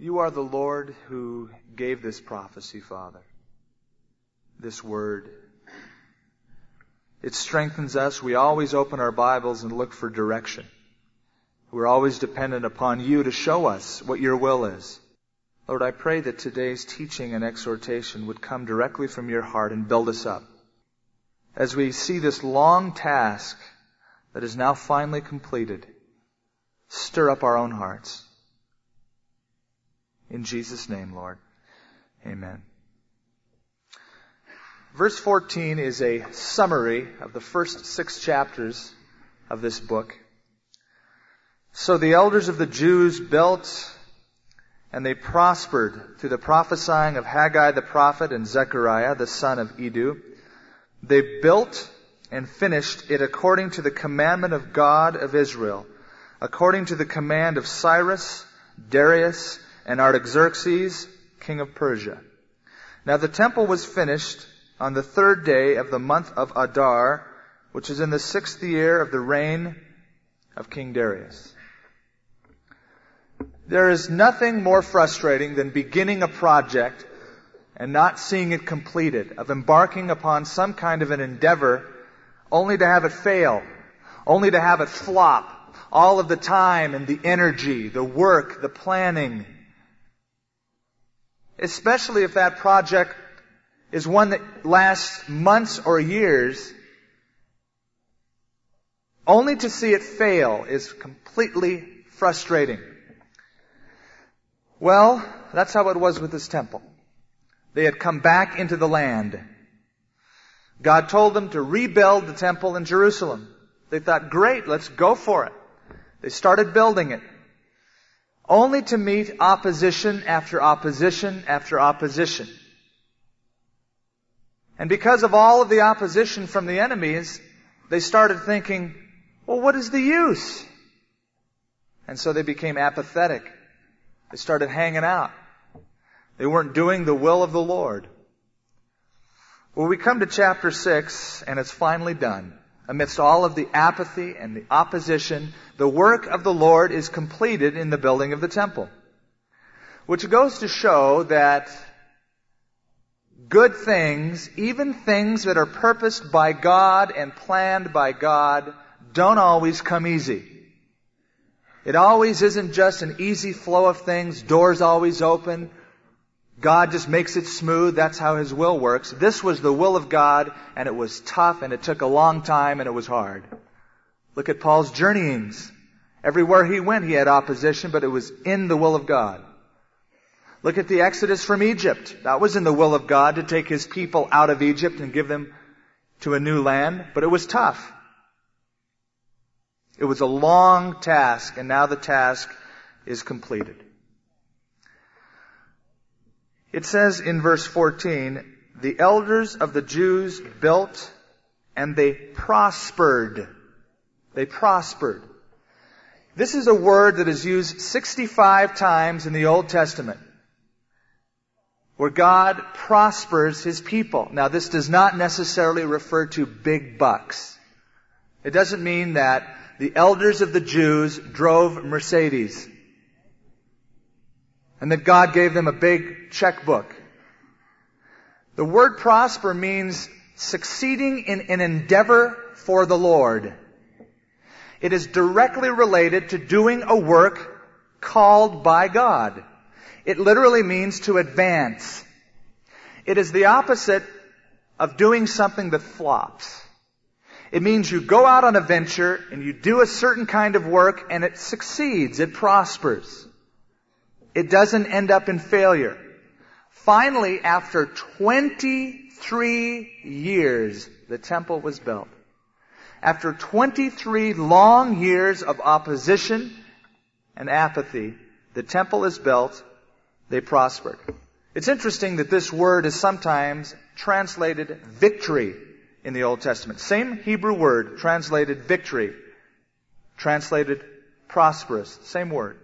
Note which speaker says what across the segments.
Speaker 1: You are the Lord who gave this prophecy, Father. This word. It strengthens us. We always open our Bibles and look for direction. We're always dependent upon you to show us what your will is. Lord, I pray that today's teaching and exhortation would come directly from your heart and build us up. As we see this long task that is now finally completed, stir up our own hearts. In Jesus' name, Lord. Amen. Verse 14 is a summary of the first six chapters of this book. So the elders of the Jews built and they prospered through the prophesying of Haggai the prophet and Zechariah the son of Iddo. They built and finished it according to the commandment of God of Israel, according to the command of Cyrus, Darius, and Artaxerxes, king of Persia. Now the temple was finished on the third day of the month of Adar, which is in the sixth year of the reign of King Darius. There is nothing more frustrating than beginning a project and not seeing it completed, of embarking upon some kind of an endeavor only to have it fail, only to have it flop, all of the time and the energy, the work, the planning. Especially if that project is one that lasts months or years, only to see it fail is completely frustrating. Well, that's how it was with this temple. They had come back into the land. God told them to rebuild the temple in Jerusalem. They thought, great, let's go for it. They started building it. Only to meet opposition after opposition after opposition. And because of all of the opposition from the enemies, they started thinking, well, what is the use? And so they became apathetic. They started hanging out. They weren't doing the will of the Lord. Well, we come to chapter 6 and it's finally done. Amidst all of the apathy and the opposition, the work of the Lord is completed in the building of the temple. Which goes to show that good things, even things that are purposed by God and planned by God, don't always come easy. It always isn't just an easy flow of things, doors always open. God just makes it smooth. That's how His will works. This was the will of God, and it was tough, and it took a long time, and it was hard. Look at Paul's journeyings. Everywhere he went, he had opposition, but it was in the will of God. Look at the exodus from Egypt. That was in the will of God to take his people out of Egypt and give them to a new land, but it was tough. It was a long task, and now the task is completed. It says in verse 14, the elders of the Jews built and they prospered. They prospered. This is a word that is used 65 times in the Old Testament where God prospers His people. Now this does not necessarily refer to big bucks. It doesn't mean that the elders of the Jews drove Mercedes. And that God gave them a big checkbook. The word prosper means succeeding in an endeavor for the Lord. It is directly related to doing a work called by God. It literally means to advance. It is the opposite of doing something that flops. It means you go out on a venture and you do a certain kind of work and it succeeds, it prospers. It doesn't end up in failure. Finally, after 23 years, the temple was built. After 23 long years of opposition and apathy, the temple is built, they prospered. It's interesting that this word is sometimes translated victory in the Old Testament. Same Hebrew word translated victory, translated prosperous. Same word.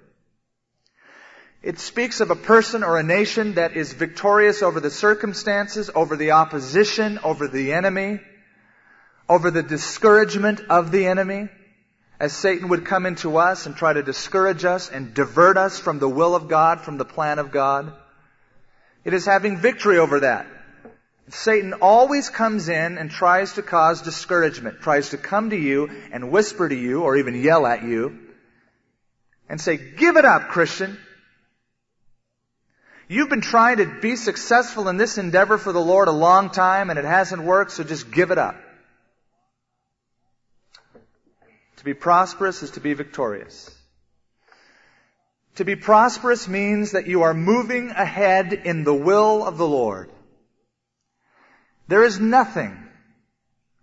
Speaker 1: It speaks of a person or a nation that is victorious over the circumstances, over the opposition, over the enemy, over the discouragement of the enemy. as Satan would come into us and try to discourage us and divert us from the will of God, from the plan of God. It is having victory over that. Satan always comes in and tries to cause discouragement, tries to come to you and whisper to you or even yell at you and say, give it up, Christian. You've been trying to be successful in this endeavor for the Lord a long time and it hasn't worked, so just give it up. To be prosperous is to be victorious. To be prosperous means that you are moving ahead in the will of the Lord. There is nothing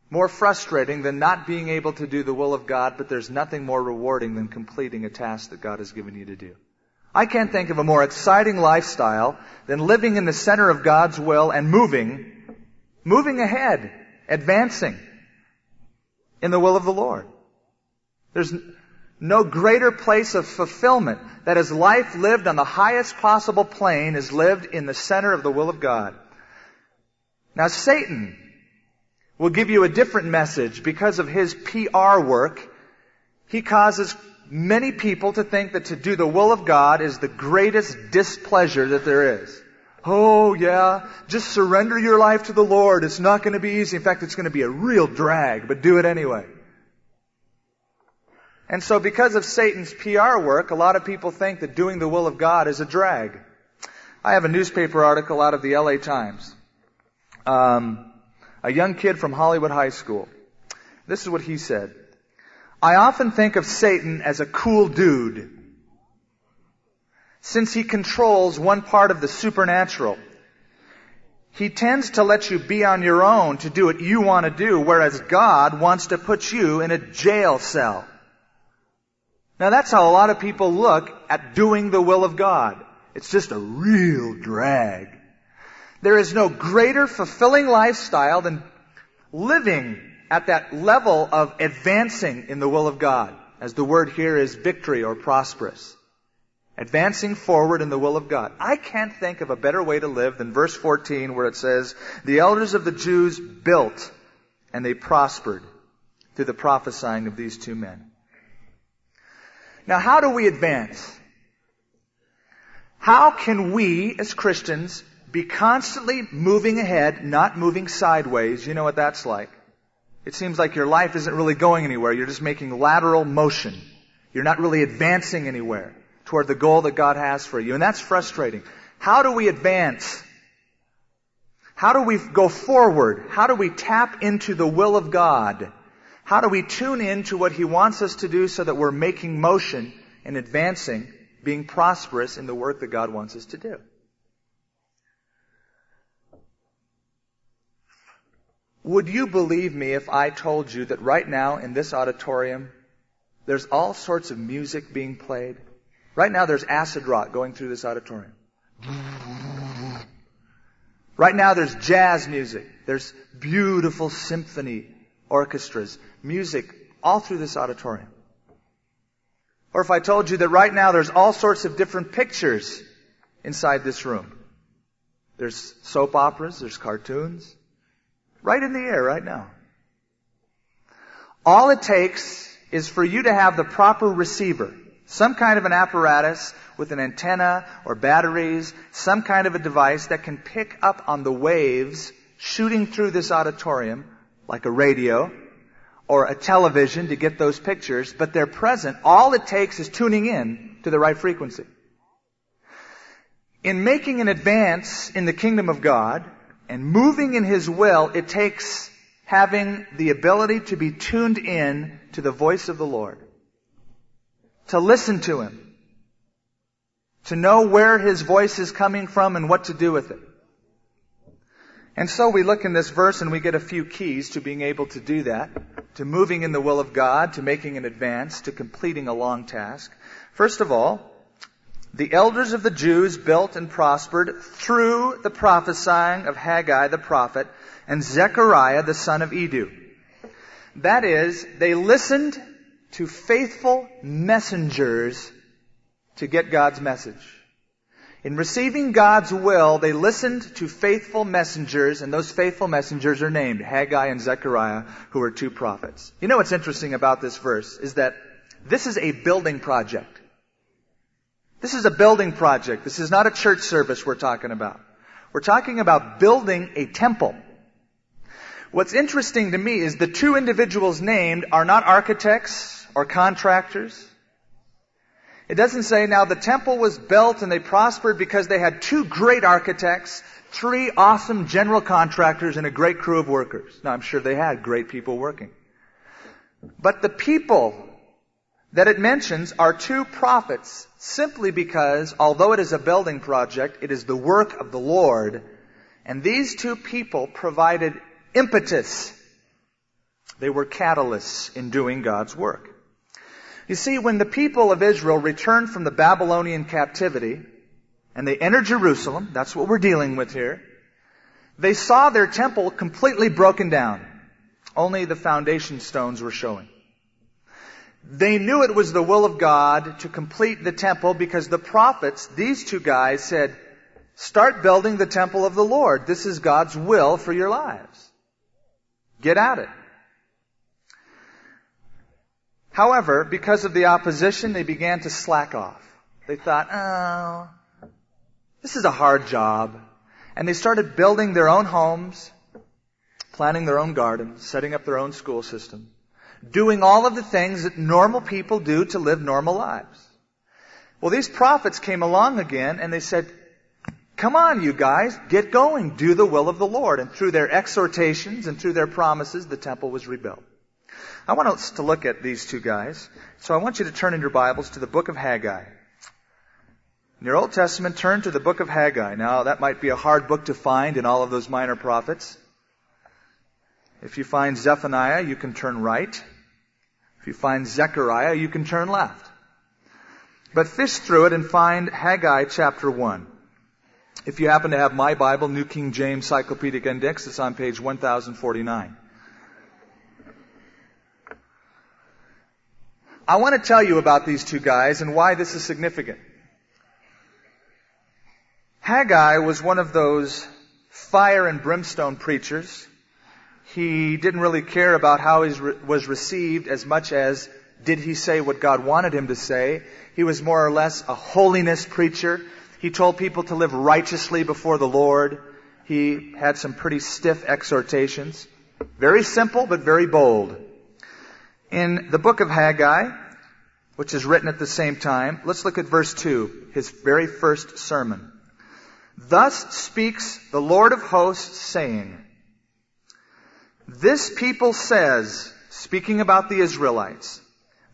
Speaker 1: more frustrating than not being able to do the will of God, but there's nothing more rewarding than completing a task that God has given you to do. I can't think of a more exciting lifestyle than living in the center of God's will and moving, moving ahead, advancing in the will of the Lord. There's no greater place of fulfillment that as life lived on the highest possible plane is lived in the center of the will of God. Now Satan will give you a different message because of his PR work. He causes many people to think that to do the will of God is the greatest displeasure that there is. Oh yeah, just surrender your life to the Lord. It's not going to be easy. In fact, it's going to be a real drag, but do it anyway. And so because of Satan's PR work, a lot of people think that doing the will of God is a drag. I have a newspaper article out of the LA Times. Um, a young kid from Hollywood High School. This is what he said. I often think of Satan as a cool dude. Since he controls one part of the supernatural, he tends to let you be on your own to do what you want to do, whereas God wants to put you in a jail cell. Now that's how a lot of people look at doing the will of God. It's just a real drag. There is no greater fulfilling lifestyle than living at that level of advancing in the will of God, as the word here is victory or prosperous. Advancing forward in the will of God. I can't think of a better way to live than verse 14 where it says, the elders of the Jews built and they prospered through the prophesying of these two men. Now, how do we advance? How can we, as Christians, be constantly moving ahead, not moving sideways? You know what that's like. It seems like your life isn't really going anywhere. You're just making lateral motion. You're not really advancing anywhere toward the goal that God has for you. And that's frustrating. How do we advance? How do we go forward? How do we tap into the will of God? How do we tune in to what He wants us to do so that we're making motion and advancing, being prosperous in the work that God wants us to do? Would you believe me if I told you that right now in this auditorium, there's all sorts of music being played? Right now there's acid rock going through this auditorium. Right now there's jazz music. There's beautiful symphony orchestras music all through this auditorium. Or if I told you that right now there's all sorts of different pictures inside this room. There's soap operas, there's cartoons, right in the air right now. All it takes is for you to have the proper receiver, some kind of an apparatus with an antenna or batteries, some kind of a device that can pick up on the waves shooting through this auditorium, like a radio, or a television to get those pictures, but they're present. All it takes is tuning in to the right frequency. In making an advance in the kingdom of God and moving in His will, it takes having the ability to be tuned in to the voice of the Lord. To listen to Him. To know where His voice is coming from and what to do with it. And so we look in this verse and we get a few keys to being able to do that, to moving in the will of God, to making an advance, to completing a long task. First of all, the elders of the Jews built and prospered through the prophesying of Haggai the prophet and Zechariah the son of Iddo. That is, they listened to faithful messengers to get God's message. In receiving God's will, they listened to faithful messengers, and those faithful messengers are named Haggai and Zechariah, who are two prophets. You know what's interesting about this verse is that this is a building project. This is a building project. This is not a church service we're talking about. We're talking about building a temple. What's interesting to me is the two individuals named are not architects or contractors. It doesn't say now the temple was built and they prospered because they had two great architects, three awesome general contractors, and a great crew of workers. Now I'm sure they had great people working. But the people that it mentions are two prophets simply because although it is a building project, it is the work of the Lord. And these two people provided impetus. They were catalysts in doing God's work. You see, when the people of Israel returned from the Babylonian captivity and they entered Jerusalem, that's what we're dealing with here, they saw their temple completely broken down. Only the foundation stones were showing. They knew it was the will of God to complete the temple because the prophets, these two guys said, start building the temple of the Lord. This is God's will for your lives. Get at it. However, because of the opposition, they began to slack off. They thought, oh, this is a hard job. And they started building their own homes, planting their own gardens, setting up their own school system, doing all of the things that normal people do to live normal lives. Well, these prophets came along again and they said, come on, you guys, get going, do the will of the Lord. And through their exhortations and through their promises, the temple was rebuilt. I want us to look at these two guys. So I want you to turn in your Bibles to the book of Haggai. In your Old Testament, turn to the book of Haggai. Now, that might be a hard book to find in all of those minor prophets. If you find Zephaniah, you can turn right. If you find Zechariah, you can turn left. But fish through it and find Haggai chapter 1. If you happen to have my Bible, New King James Cyclopedic Index, it's on page 1049. I want to tell you about these two guys and why this is significant. Haggai was one of those fire and brimstone preachers. He didn't really care about how he was received as much as did he say what God wanted him to say. He was more or less a holiness preacher. He told people to live righteously before the Lord. He had some pretty stiff exhortations. Very simple, but very bold. In the book of Haggai, which is written at the same time. Let's look at verse 2, his very first sermon. Thus speaks the Lord of hosts saying, This people says, speaking about the Israelites,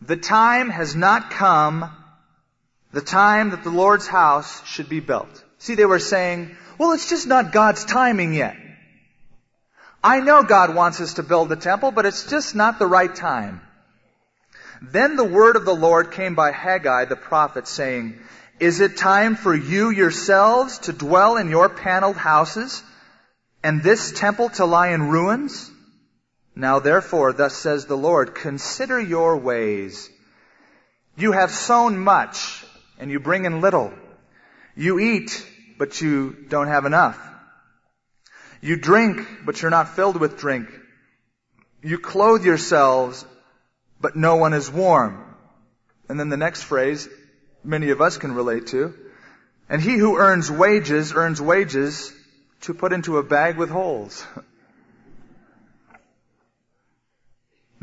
Speaker 1: the time has not come, the time that the Lord's house should be built. See, they were saying, well, it's just not God's timing yet. I know God wants us to build the temple, but it's just not the right time. Then the word of the Lord came by Haggai the prophet saying, Is it time for you yourselves to dwell in your paneled houses and this temple to lie in ruins? Now therefore, thus says the Lord, consider your ways. You have sown much and you bring in little. You eat, but you don't have enough. You drink, but you're not filled with drink. You clothe yourselves, but no one is warm. And then the next phrase, many of us can relate to. And he who earns wages earns wages to put into a bag with holes.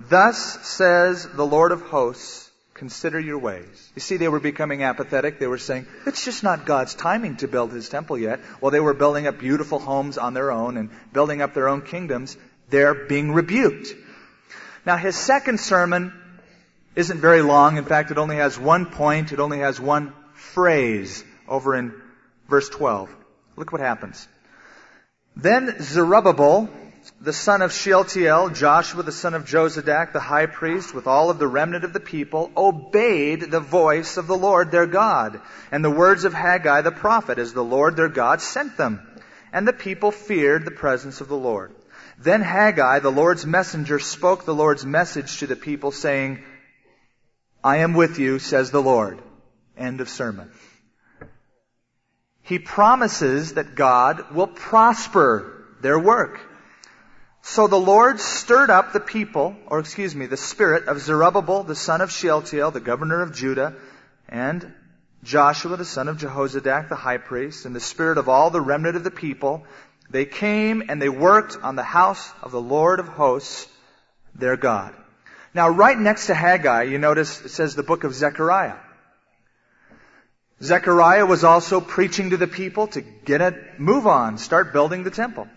Speaker 1: Thus says the Lord of hosts, consider your ways. You see, they were becoming apathetic. They were saying, it's just not God's timing to build his temple yet. While they were building up beautiful homes on their own and building up their own kingdoms, they're being rebuked. Now his second sermon isn't very long. In fact, it only has one point. It only has one phrase over in verse 12. Look what happens. Then Zerubbabel, the son of Shealtiel, Joshua the son of Josadak, the high priest, with all of the remnant of the people, obeyed the voice of the Lord their God and the words of Haggai the prophet as the Lord their God sent them. And the people feared the presence of the Lord. Then Haggai, the Lord's messenger, spoke the Lord's message to the people saying, I am with you, says the Lord. End of sermon. he promises that God will prosper their work. So the Lord stirred up the people, or excuse me, the spirit of Zerubbabel, the son of Shealtiel, the governor of Judah, and Joshua, the son of Jehozadak, the high priest, and the spirit of all the remnant of the people. They came and they worked on the house of the Lord of hosts, their God. Now, right next to Haggai, you notice it says the book of Zechariah. Zechariah was also preaching to the people to get a move on, start building the temple.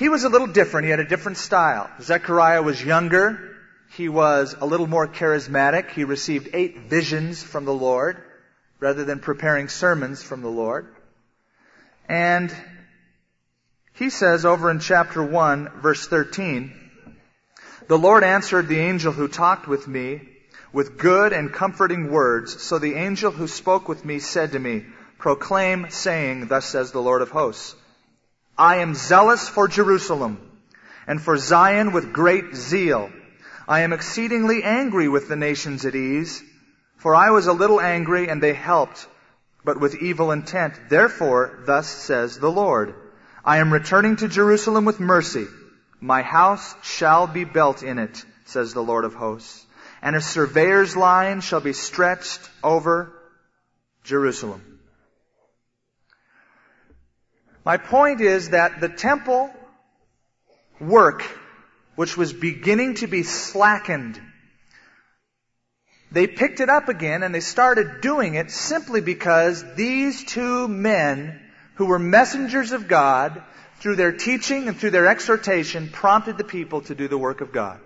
Speaker 1: He was a little different. He had a different style. Zechariah was younger. He was a little more charismatic. He received eight visions from the Lord rather than preparing sermons from the Lord. And he says over in chapter 1 verse 13, the Lord answered the angel who talked with me with good and comforting words. So the angel who spoke with me said to me, proclaim saying, thus says the Lord of hosts, I am zealous for Jerusalem and for Zion with great zeal. I am exceedingly angry with the nations at ease, for I was a little angry and they helped, but with evil intent. Therefore, thus says the Lord, I am returning to Jerusalem with mercy. My house shall be built in it, says the Lord of hosts. And a surveyor's line shall be stretched over Jerusalem. My point is that the temple work, which was beginning to be slackened, they picked it up again and they started doing it simply because these two men who were messengers of God through their teaching and through their exhortation prompted the people to do the work of God.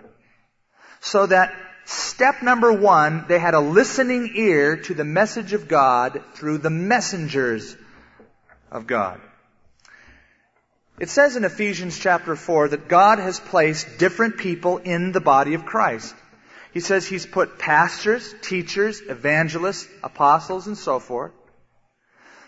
Speaker 1: So that step number one, they had a listening ear to the message of God through the messengers of God. It says in Ephesians chapter 4 that God has placed different people in the body of Christ. He says He's put pastors, teachers, evangelists, apostles, and so forth,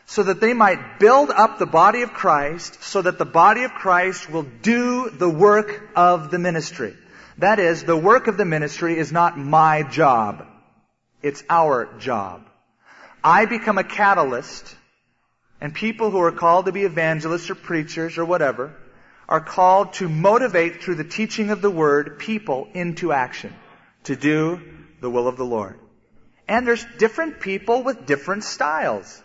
Speaker 1: so that they might build up the body of Christ, so that the body of Christ will do the work of the ministry. That is, the work of the ministry is not my job. It's our job. I become a catalyst and people who are called to be evangelists or preachers or whatever are called to motivate through the teaching of the word people into action to do the will of the Lord. And there's different people with different styles.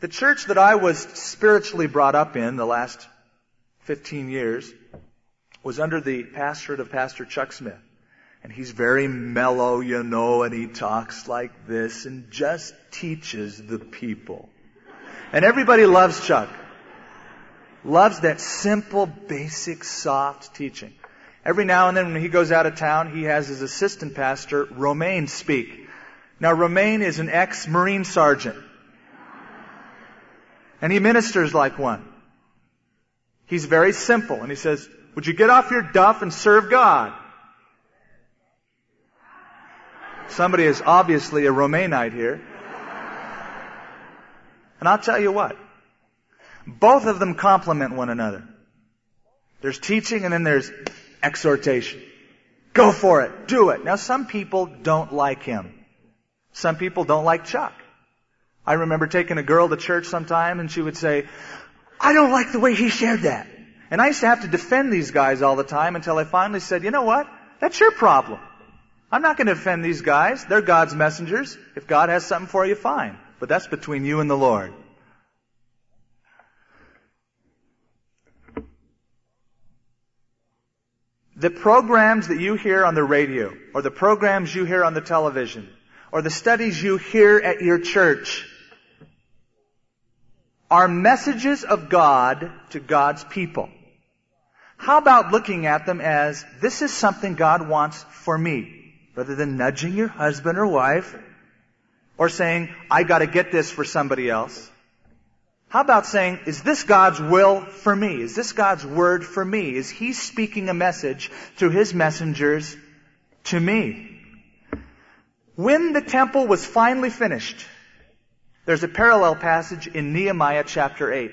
Speaker 1: The church that I was spiritually brought up in the last 15 years was under the pastorate of Pastor Chuck Smith. And he's very mellow, you know, and he talks like this and just teaches the people. And everybody loves Chuck. Loves that simple, basic, soft teaching. Every now and then when he goes out of town, he has his assistant pastor, Romaine, speak. Now Romaine is an ex-Marine sergeant. And he ministers like one. He's very simple and he says, would you get off your duff and serve God? Somebody is obviously a Romainite here. And I'll tell you what. Both of them complement one another. There's teaching and then there's exhortation. Go for it. Do it. Now some people don't like him. Some people don't like Chuck. I remember taking a girl to church sometime and she would say, I don't like the way he shared that. And I used to have to defend these guys all the time until I finally said, you know what? That's your problem. I'm not going to offend these guys. They're God's messengers. If God has something for you, fine. But that's between you and the Lord. The programs that you hear on the radio, or the programs you hear on the television, or the studies you hear at your church, are messages of God to God's people. How about looking at them as, this is something God wants for me? Rather than nudging your husband or wife or saying, I gotta get this for somebody else. How about saying, is this God's will for me? Is this God's word for me? Is He speaking a message through His messengers to me? When the temple was finally finished, there's a parallel passage in Nehemiah chapter 8.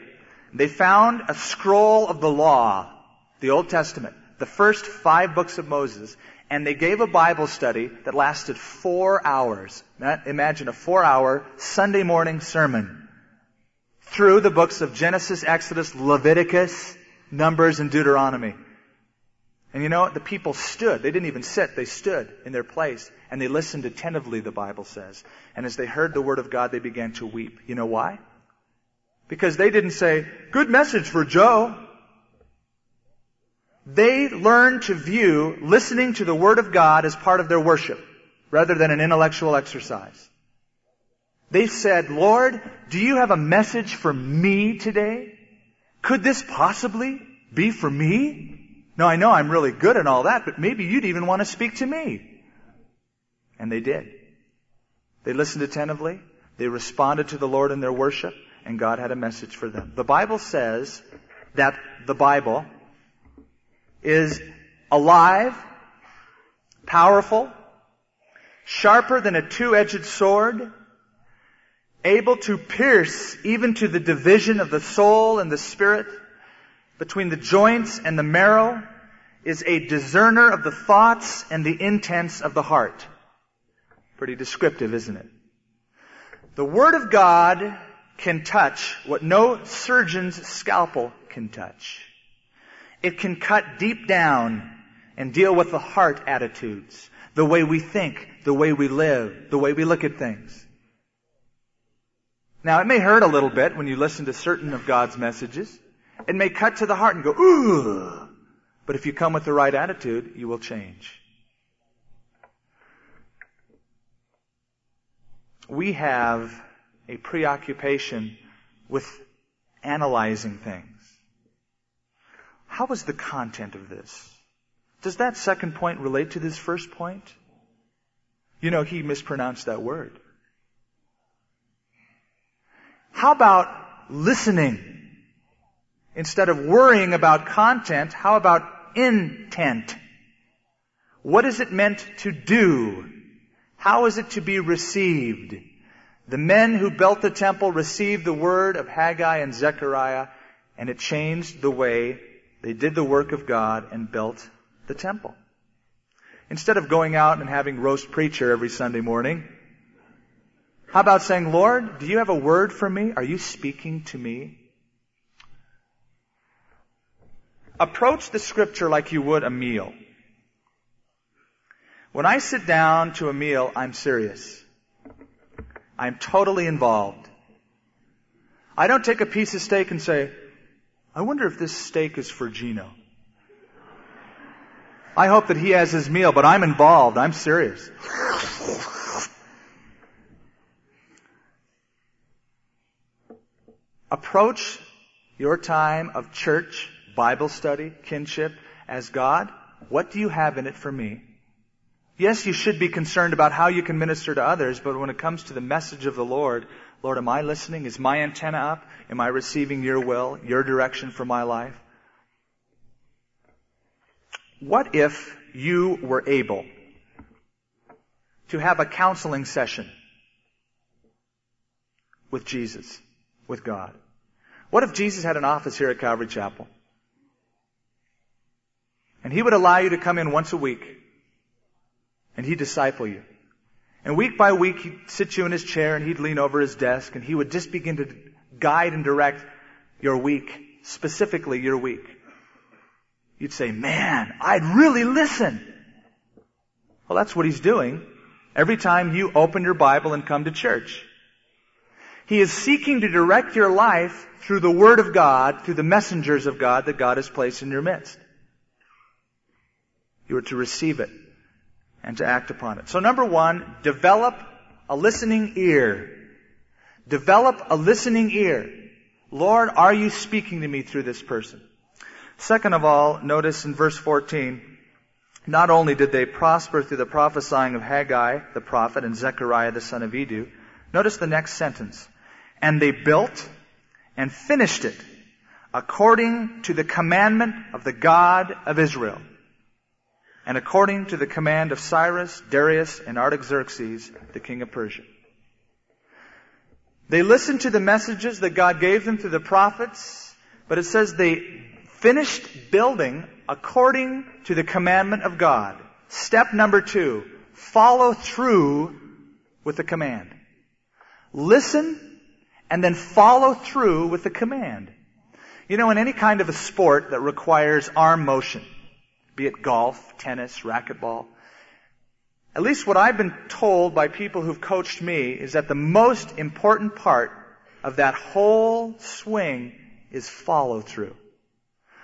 Speaker 1: They found a scroll of the law, the Old Testament, the first five books of Moses, and they gave a Bible study that lasted four hours. Imagine a four hour Sunday morning sermon through the books of Genesis, Exodus, Leviticus, Numbers, and Deuteronomy. And you know what? The people stood. They didn't even sit. They stood in their place and they listened attentively, the Bible says. And as they heard the word of God, they began to weep. You know why? Because they didn't say, good message for Joe. They learned to view listening to the word of God as part of their worship rather than an intellectual exercise. They said, Lord, do you have a message for me today? Could this possibly be for me? No, I know I'm really good and all that, but maybe you'd even want to speak to me. And they did. They listened attentively. They responded to the Lord in their worship, and God had a message for them. The Bible says that the Bible is alive, powerful, sharper than a two-edged sword, able to pierce even to the division of the soul and the spirit, between the joints and the marrow is a discerner of the thoughts and the intents of the heart. Pretty descriptive, isn't it? The Word of God can touch what no surgeon's scalpel can touch. It can cut deep down and deal with the heart attitudes, the way we think, the way we live, the way we look at things. Now, it may hurt a little bit when you listen to certain of God's messages. It may cut to the heart and go, ooh. But if you come with the right attitude, you will change. We have a preoccupation with analyzing things. How is the content of this? Does that second point relate to this first point? You know, he mispronounced that word. How about listening? Instead of worrying about content, how about intent? What is it meant to do? How is it to be received? The men who built the temple received the word of Haggai and Zechariah, and it changed the way they did the work of God and built the temple. Instead of going out and having roast preacher every Sunday morning, how about saying, Lord, do you have a word for me? Are you speaking to me? Approach the scripture like you would a meal. When I sit down to a meal, I'm serious. I'm totally involved. I don't take a piece of steak and say, I wonder if this steak is for Gino. I hope that he has his meal, but I'm involved. I'm serious. Approach your time of church, Bible study, kinship as God. What do you have in it for me? Yes, you should be concerned about how you can minister to others, but when it comes to the message of the Lord, Lord, am I listening? Is my antenna up? Am I receiving your will, your direction for my life? What if you were able to have a counseling session with Jesus, with God? What if Jesus had an office here at Calvary Chapel? And he would allow you to come in once a week and he'd disciple you. And week by week he'd sit you in his chair and he'd lean over his desk and he would just begin to guide and direct your week, specifically your week. You'd say, man, I'd really listen. Well, that's what he's doing every time you open your Bible and come to church. He is seeking to direct your life through the Word of God, through the messengers of God that God has placed in your midst. You are to receive it and to act upon it. So number one, develop a listening ear. Develop a listening ear. Lord, are you speaking to me through this person? Second of all, notice in verse 14, not only did they prosper through the prophesying of Haggai, the prophet, and Zechariah, the son of Iddo, notice the next sentence. And they built and finished it according to the commandment of the God of Israel and according to the command of Cyrus, Darius, and Artaxerxes, the king of Persia. They listened to the messages that God gave them through the prophets, but it says they finished building according to the commandment of God. Step number two, follow through with the command. Listen and then follow through with the command. You know, in any kind of a sport that requires arm motion, be it golf, tennis, racquetball, at least what I've been told by people who've coached me is that the most important part of that whole swing is follow through.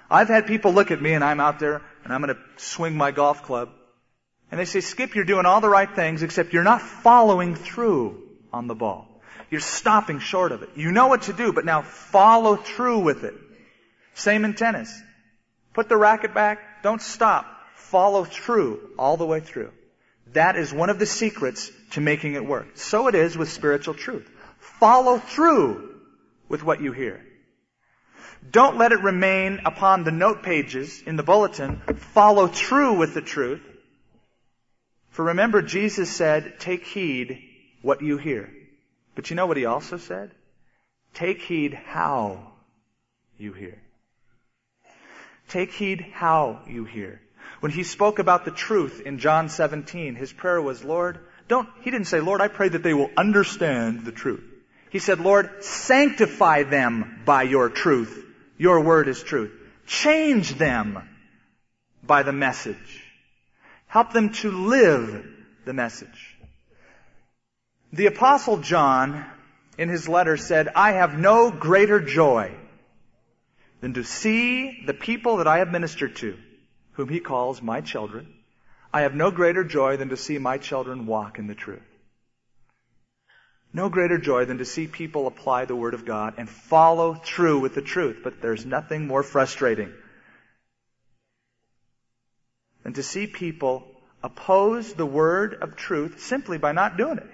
Speaker 1: I've had people look at me and I'm out there and I'm going to swing my golf club and they say, Skip, you're doing all the right things except you're not following through on the ball. You're stopping short of it. You know what to do, but now follow through with it. Same in tennis. Put the racket back. Don't stop. Follow through all the way through. That is one of the secrets to making it work. So it is with spiritual truth. Follow through with what you hear. Don't let it remain upon the note pages in the bulletin. Follow through with the truth. For remember, Jesus said, take heed what you hear. But you know what he also said? Take heed how you hear. Take heed how you hear. When he spoke about the truth in John 17, his prayer was, Lord, don't, he didn't say, Lord, I pray that they will understand the truth. He said, Lord, sanctify them by your truth. Your word is truth. Change them by the message. Help them to live the message. The apostle John in his letter said, I have no greater joy than to see the people that I have ministered to whom he calls my children, I have no greater joy than to see my children walk in the truth. No greater joy than to see people apply the Word of God and follow through with the truth. But there's nothing more frustrating than to see people oppose the Word of truth simply by not doing it.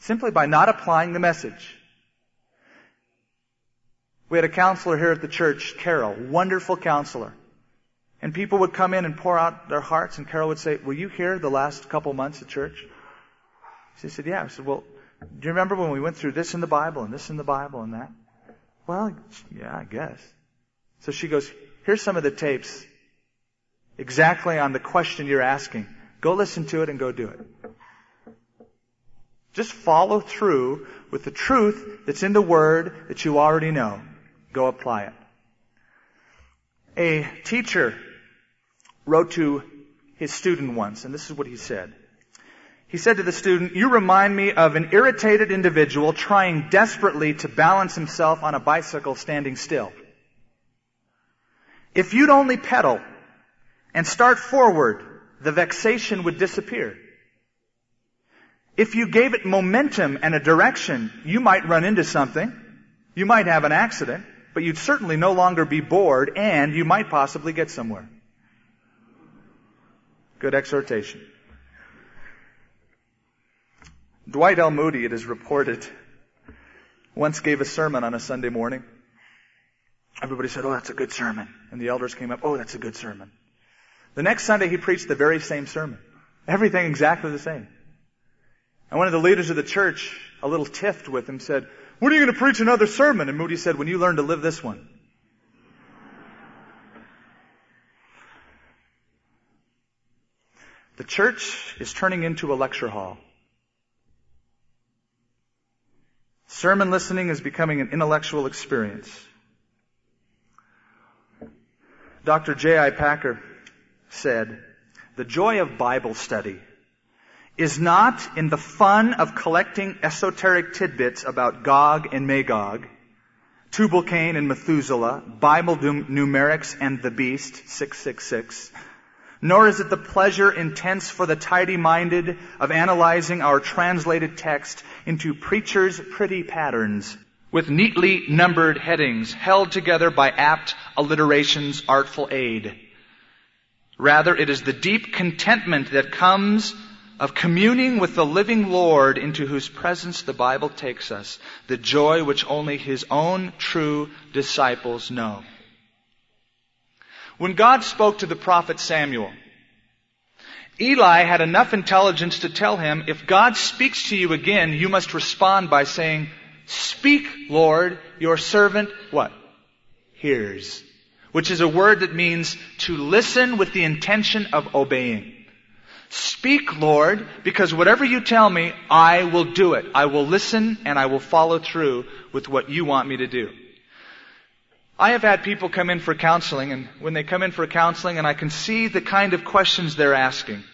Speaker 1: Simply by not applying the message. We had a counselor here at the church, Carol, wonderful counselor. And people would come in and pour out their hearts, and Carol would say, Were you here the last couple months at church? She said, Yeah. I said, Well, do you remember when we went through this in the Bible and this in the Bible and that? Well, yeah, I guess. So she goes, Here's some of the tapes exactly on the question you're asking. Go listen to it and go do it. Just follow through with the truth that's in the Word that you already know. Go apply it. A teacher wrote to his student once, and this is what he said. He said to the student, you remind me of an irritated individual trying desperately to balance himself on a bicycle standing still. If you'd only pedal and start forward, the vexation would disappear. If you gave it momentum and a direction, you might run into something. You might have an accident, but you'd certainly no longer be bored and you might possibly get somewhere. Good exhortation. Dwight L. Moody, it is reported, once gave a sermon on a Sunday morning. Everybody said, Oh, that's a good sermon. And the elders came up, Oh, that's a good sermon. The next Sunday he preached the very same sermon. Everything exactly the same. And one of the leaders of the church, a little tiffed with him, said, When are you going to preach another sermon? And Moody said, When you learn to live this one. The church is turning into a lecture hall. Sermon listening is becoming an intellectual experience. Dr. J.I. Packer said, the joy of Bible study is not in the fun of collecting esoteric tidbits about Gog and Magog, Tubal Cain and Methuselah, Bible numerics and the beast, 666, nor is it the pleasure intense for the tidy-minded of analyzing our translated text into preachers' pretty patterns with neatly numbered headings held together by apt alliteration's artful aid. Rather, it is the deep contentment that comes of communing with the living Lord into whose presence the Bible takes us, the joy which only His own true disciples know. When God spoke to the prophet Samuel, Eli had enough intelligence to tell him, if God speaks to you again, you must respond by saying, Speak, Lord, your servant, what? Hears. Which is a word that means to listen with the intention of obeying. Speak, Lord, because whatever you tell me, I will do it. I will listen and I will follow through with what you want me to do. I have had people come in for counseling and when they come in for counseling and I can see the kind of questions they're asking.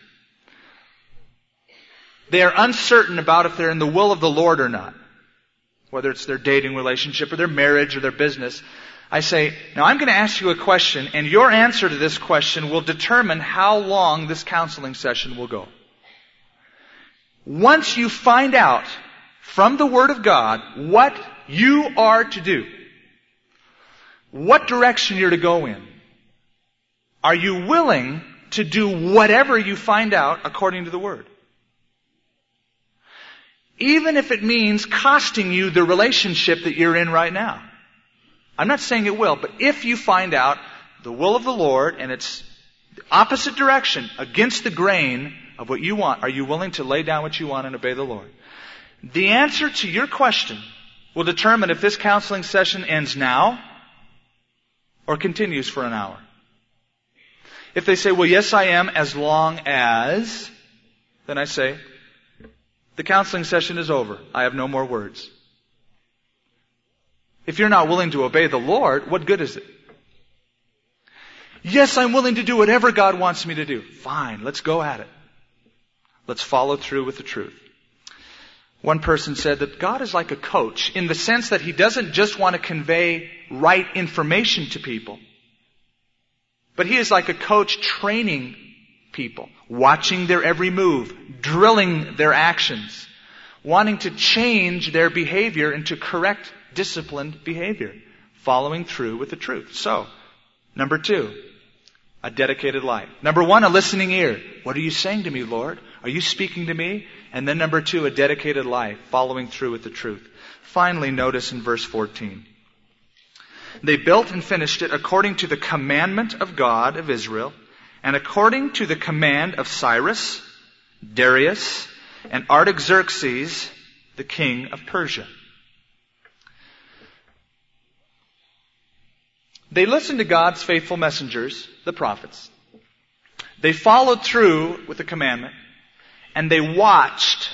Speaker 1: They are uncertain about if they're in the will of the Lord or not. Whether it's their dating relationship or their marriage or their business. I say, now I'm going to ask you a question and your answer to this question will determine how long this counseling session will go. Once you find out from the Word of God what you are to do, what direction you're to go in, are you willing to do whatever you find out according to the Word? Even if it means costing you the relationship that you're in right now. I'm not saying it will, but if you find out the will of the Lord and it's the opposite direction, against the grain of what you want, are you willing to lay down what you want and obey the Lord? The answer to your question will determine if this counseling session ends now or continues for an hour. If they say, well, yes, I am, as long as, then I say, the counseling session is over. I have no more words. If you're not willing to obey the Lord, what good is it? Yes, I'm willing to do whatever God wants me to do. Fine, let's go at it. Let's follow through with the truth. One person said that God is like a coach in the sense that he doesn't just want to convey right information to people, but he is like a coach training people, watching their every move, drilling their actions, wanting to change their behavior into correct disciplined behavior, following through with the truth. So, number two, a dedicated life. Number one, a listening ear. What are you saying to me, Lord? Are you speaking to me? And then number two, a dedicated life, following through with the truth. Finally, notice in verse 14. They built and finished it according to the commandment of God of Israel, and according to the command of Cyrus, Darius, and Artaxerxes, the king of Persia. They listened to God's faithful messengers, the prophets. They followed through with the commandment, and they watched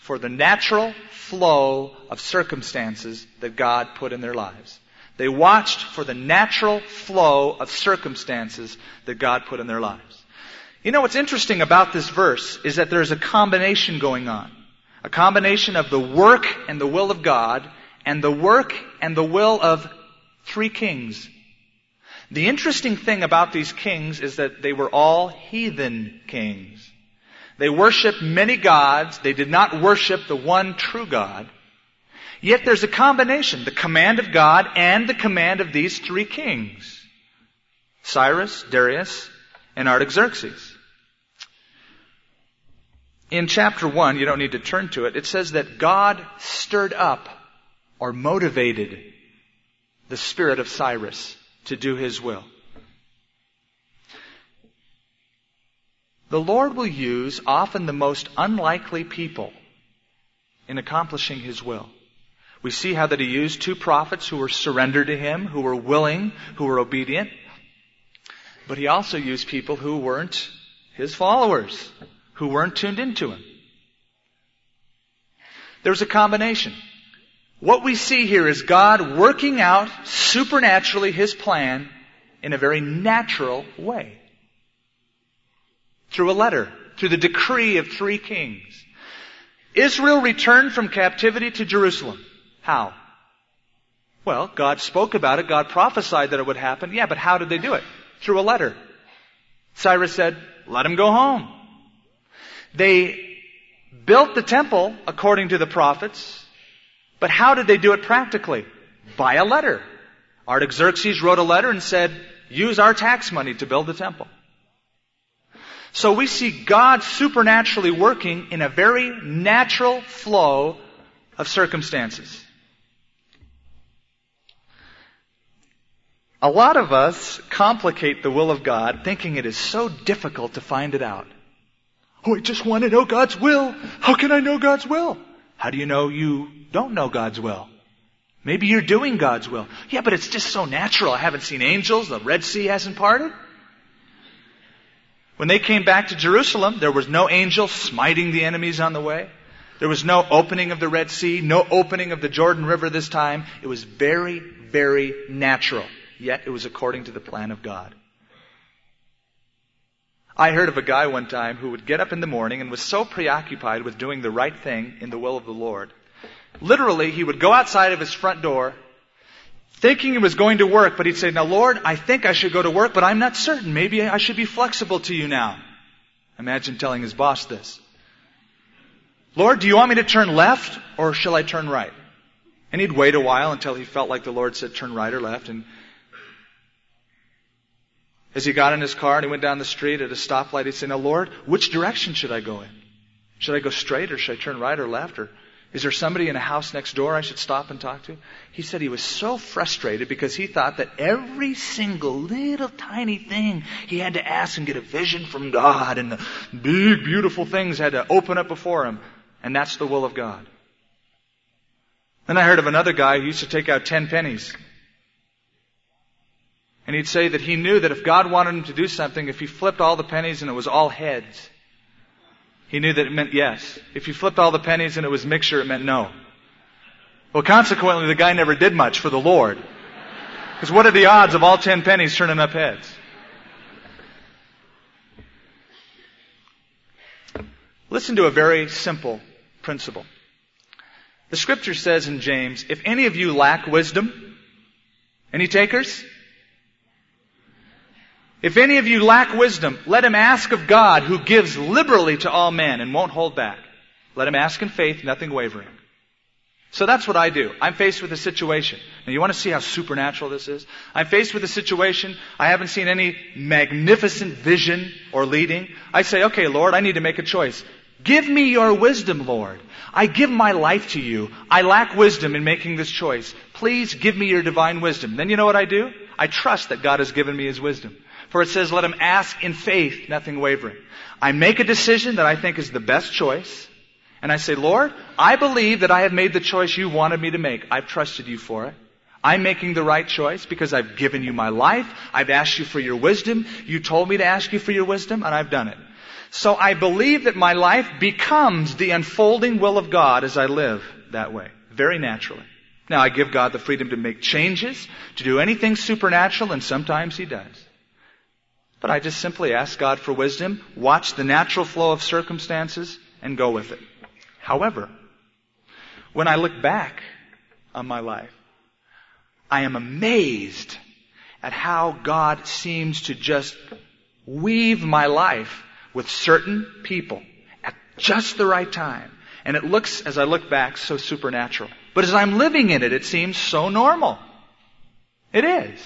Speaker 1: for the natural flow of circumstances that God put in their lives. They watched for the natural flow of circumstances that God put in their lives. You know what's interesting about this verse is that there's a combination going on. A combination of the work and the will of God and the work and the will of three kings the interesting thing about these kings is that they were all heathen kings. They worshiped many gods. They did not worship the one true God. Yet there's a combination, the command of God and the command of these three kings. Cyrus, Darius, and Artaxerxes. In chapter 1, you don't need to turn to it, it says that God stirred up or motivated the spirit of Cyrus to do His will. The Lord will use often the most unlikely people in accomplishing His will. We see how that He used two prophets who were surrendered to Him, who were willing, who were obedient. But He also used people who weren't His followers, who weren't tuned into Him. There was a combination. What we see here is God working out supernaturally His plan in a very natural way. Through a letter, through the decree of three kings. Israel returned from captivity to Jerusalem. How? Well, God spoke about it. God prophesied that it would happen. Yeah, but how did they do it? Through a letter. Cyrus said, let him go home. They built the temple according to the prophets. But how did they do it practically? By a letter. Artaxerxes wrote a letter and said, use our tax money to build the temple. So we see God supernaturally working in a very natural flow of circumstances. A lot of us complicate the will of God thinking it is so difficult to find it out. Oh, I just want to know God's will. How can I know God's will? How do you know you don't know God's will? Maybe you're doing God's will. Yeah, but it's just so natural. I haven't seen angels. The Red Sea hasn't parted. When they came back to Jerusalem, there was no angel smiting the enemies on the way. There was no opening of the Red Sea, no opening of the Jordan River this time. It was very, very natural. Yet it was according to the plan of God. I heard of a guy one time who would get up in the morning and was so preoccupied with doing the right thing in the will of the Lord. Literally, he would go outside of his front door thinking he was going to work, but he'd say, Now, Lord, I think I should go to work, but I'm not certain. Maybe I should be flexible to you now. Imagine telling his boss this. Lord, do you want me to turn left or shall I turn right? And he'd wait a while until he felt like the Lord said turn right or left. And as he got in his car and he went down the street at a stoplight, he'd say, Now Lord, which direction should I go in? Should I go straight or should I turn right or left? Or is there somebody in a house next door I should stop and talk to? He said he was so frustrated because he thought that every single little tiny thing he had to ask and get a vision from God and the big beautiful things had to open up before him. And that's the will of God. Then I heard of another guy who used to take out ten pennies. And he'd say that he knew that if God wanted him to do something, if he flipped all the pennies and it was all heads, he knew that it meant yes. If he flipped all the pennies and it was mixture, it meant no. Well, consequently, the guy never did much for the Lord. Because what are the odds of all ten pennies turning up heads? Listen to a very simple principle. The scripture says in James, if any of you lack wisdom, any takers? If any of you lack wisdom, let him ask of God who gives liberally to all men and won't hold back. Let him ask in faith, nothing wavering. So that's what I do. I'm faced with a situation. Now you want to see how supernatural this is? I'm faced with a situation. I haven't seen any magnificent vision or leading. I say, okay, Lord, I need to make a choice. Give me your wisdom, Lord. I give my life to you. I lack wisdom in making this choice. Please give me your divine wisdom. Then you know what I do? I trust that God has given me his wisdom. For it says, let him ask in faith, nothing wavering. I make a decision that I think is the best choice. And I say, Lord, I believe that I have made the choice you wanted me to make. I've trusted you for it. I'm making the right choice because I've given you my life. I've asked you for your wisdom. You told me to ask you for your wisdom and I've done it. So I believe that my life becomes the unfolding will of God as I live that way. Very naturally. Now I give God the freedom to make changes, to do anything supernatural, and sometimes He does. But I just simply ask God for wisdom, watch the natural flow of circumstances, and go with it. However, when I look back on my life, I am amazed at how God seems to just weave my life with certain people at just the right time. And it looks, as I look back, so supernatural. But as I'm living in it, it seems so normal. It is.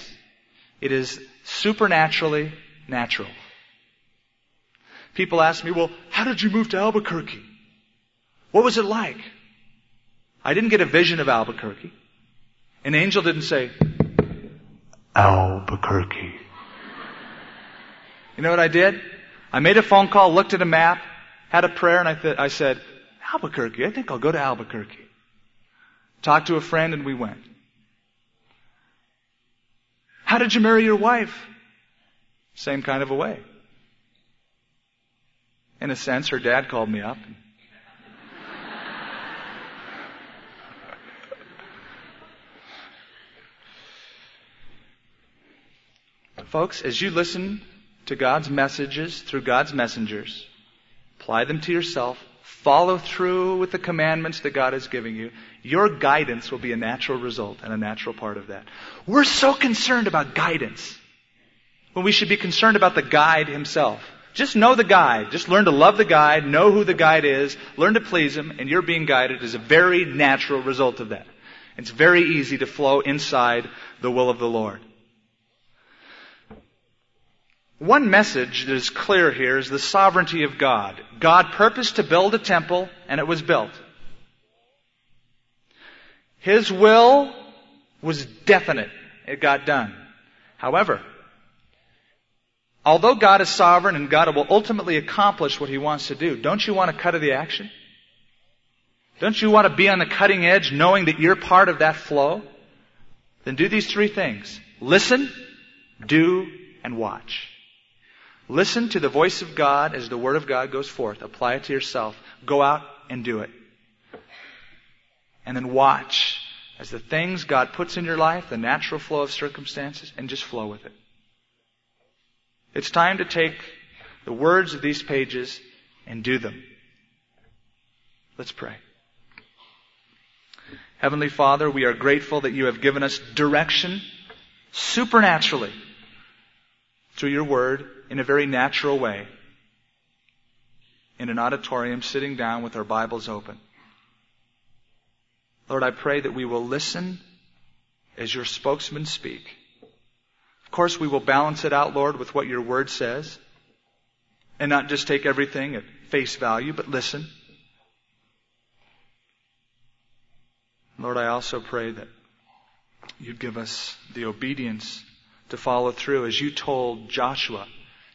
Speaker 1: It is supernaturally natural. People ask me, well, how did you move to Albuquerque? What was it like? I didn't get a vision of Albuquerque. An angel didn't say, Albuquerque. You know what I did? I made a phone call, looked at a map, had a prayer, and I, th- I said, Albuquerque, I think I'll go to Albuquerque. Talked to a friend and we went. How did you marry your wife? Same kind of a way. In a sense, her dad called me up. Folks, as you listen to God's messages through God's messengers, apply them to yourself, follow through with the commandments that God is giving you, your guidance will be a natural result and a natural part of that. We're so concerned about guidance when we should be concerned about the guide himself. Just know the guide. Just learn to love the guide, know who the guide is, learn to please him, and you're being guided is a very natural result of that. It's very easy to flow inside the will of the Lord. One message that is clear here is the sovereignty of God. God purposed to build a temple, and it was built. His will was definite. It got done. However, Although God is sovereign and God will ultimately accomplish what He wants to do, don't you want to cut of the action? Don't you want to be on the cutting edge knowing that you're part of that flow? Then do these three things. Listen, do, and watch. Listen to the voice of God as the Word of God goes forth. Apply it to yourself. Go out and do it. And then watch as the things God puts in your life, the natural flow of circumstances, and just flow with it. It's time to take the words of these pages and do them. Let's pray. Heavenly Father, we are grateful that you have given us direction supernaturally through your word in a very natural way in an auditorium sitting down with our Bibles open. Lord, I pray that we will listen as your spokesmen speak. Of course, we will balance it out, Lord, with what your word says and not just take everything at face value, but listen. Lord, I also pray that you'd give us the obedience to follow through as you told Joshua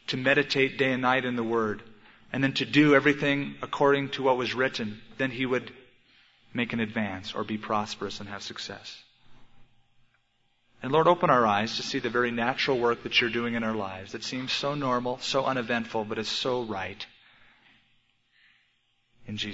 Speaker 1: to meditate day and night in the Word and then to do everything according to what was written. Then he would make an advance or be prosperous and have success. And Lord, open our eyes to see the very natural work that you're doing in our lives that seems so normal, so uneventful, but is so right. In Jesus'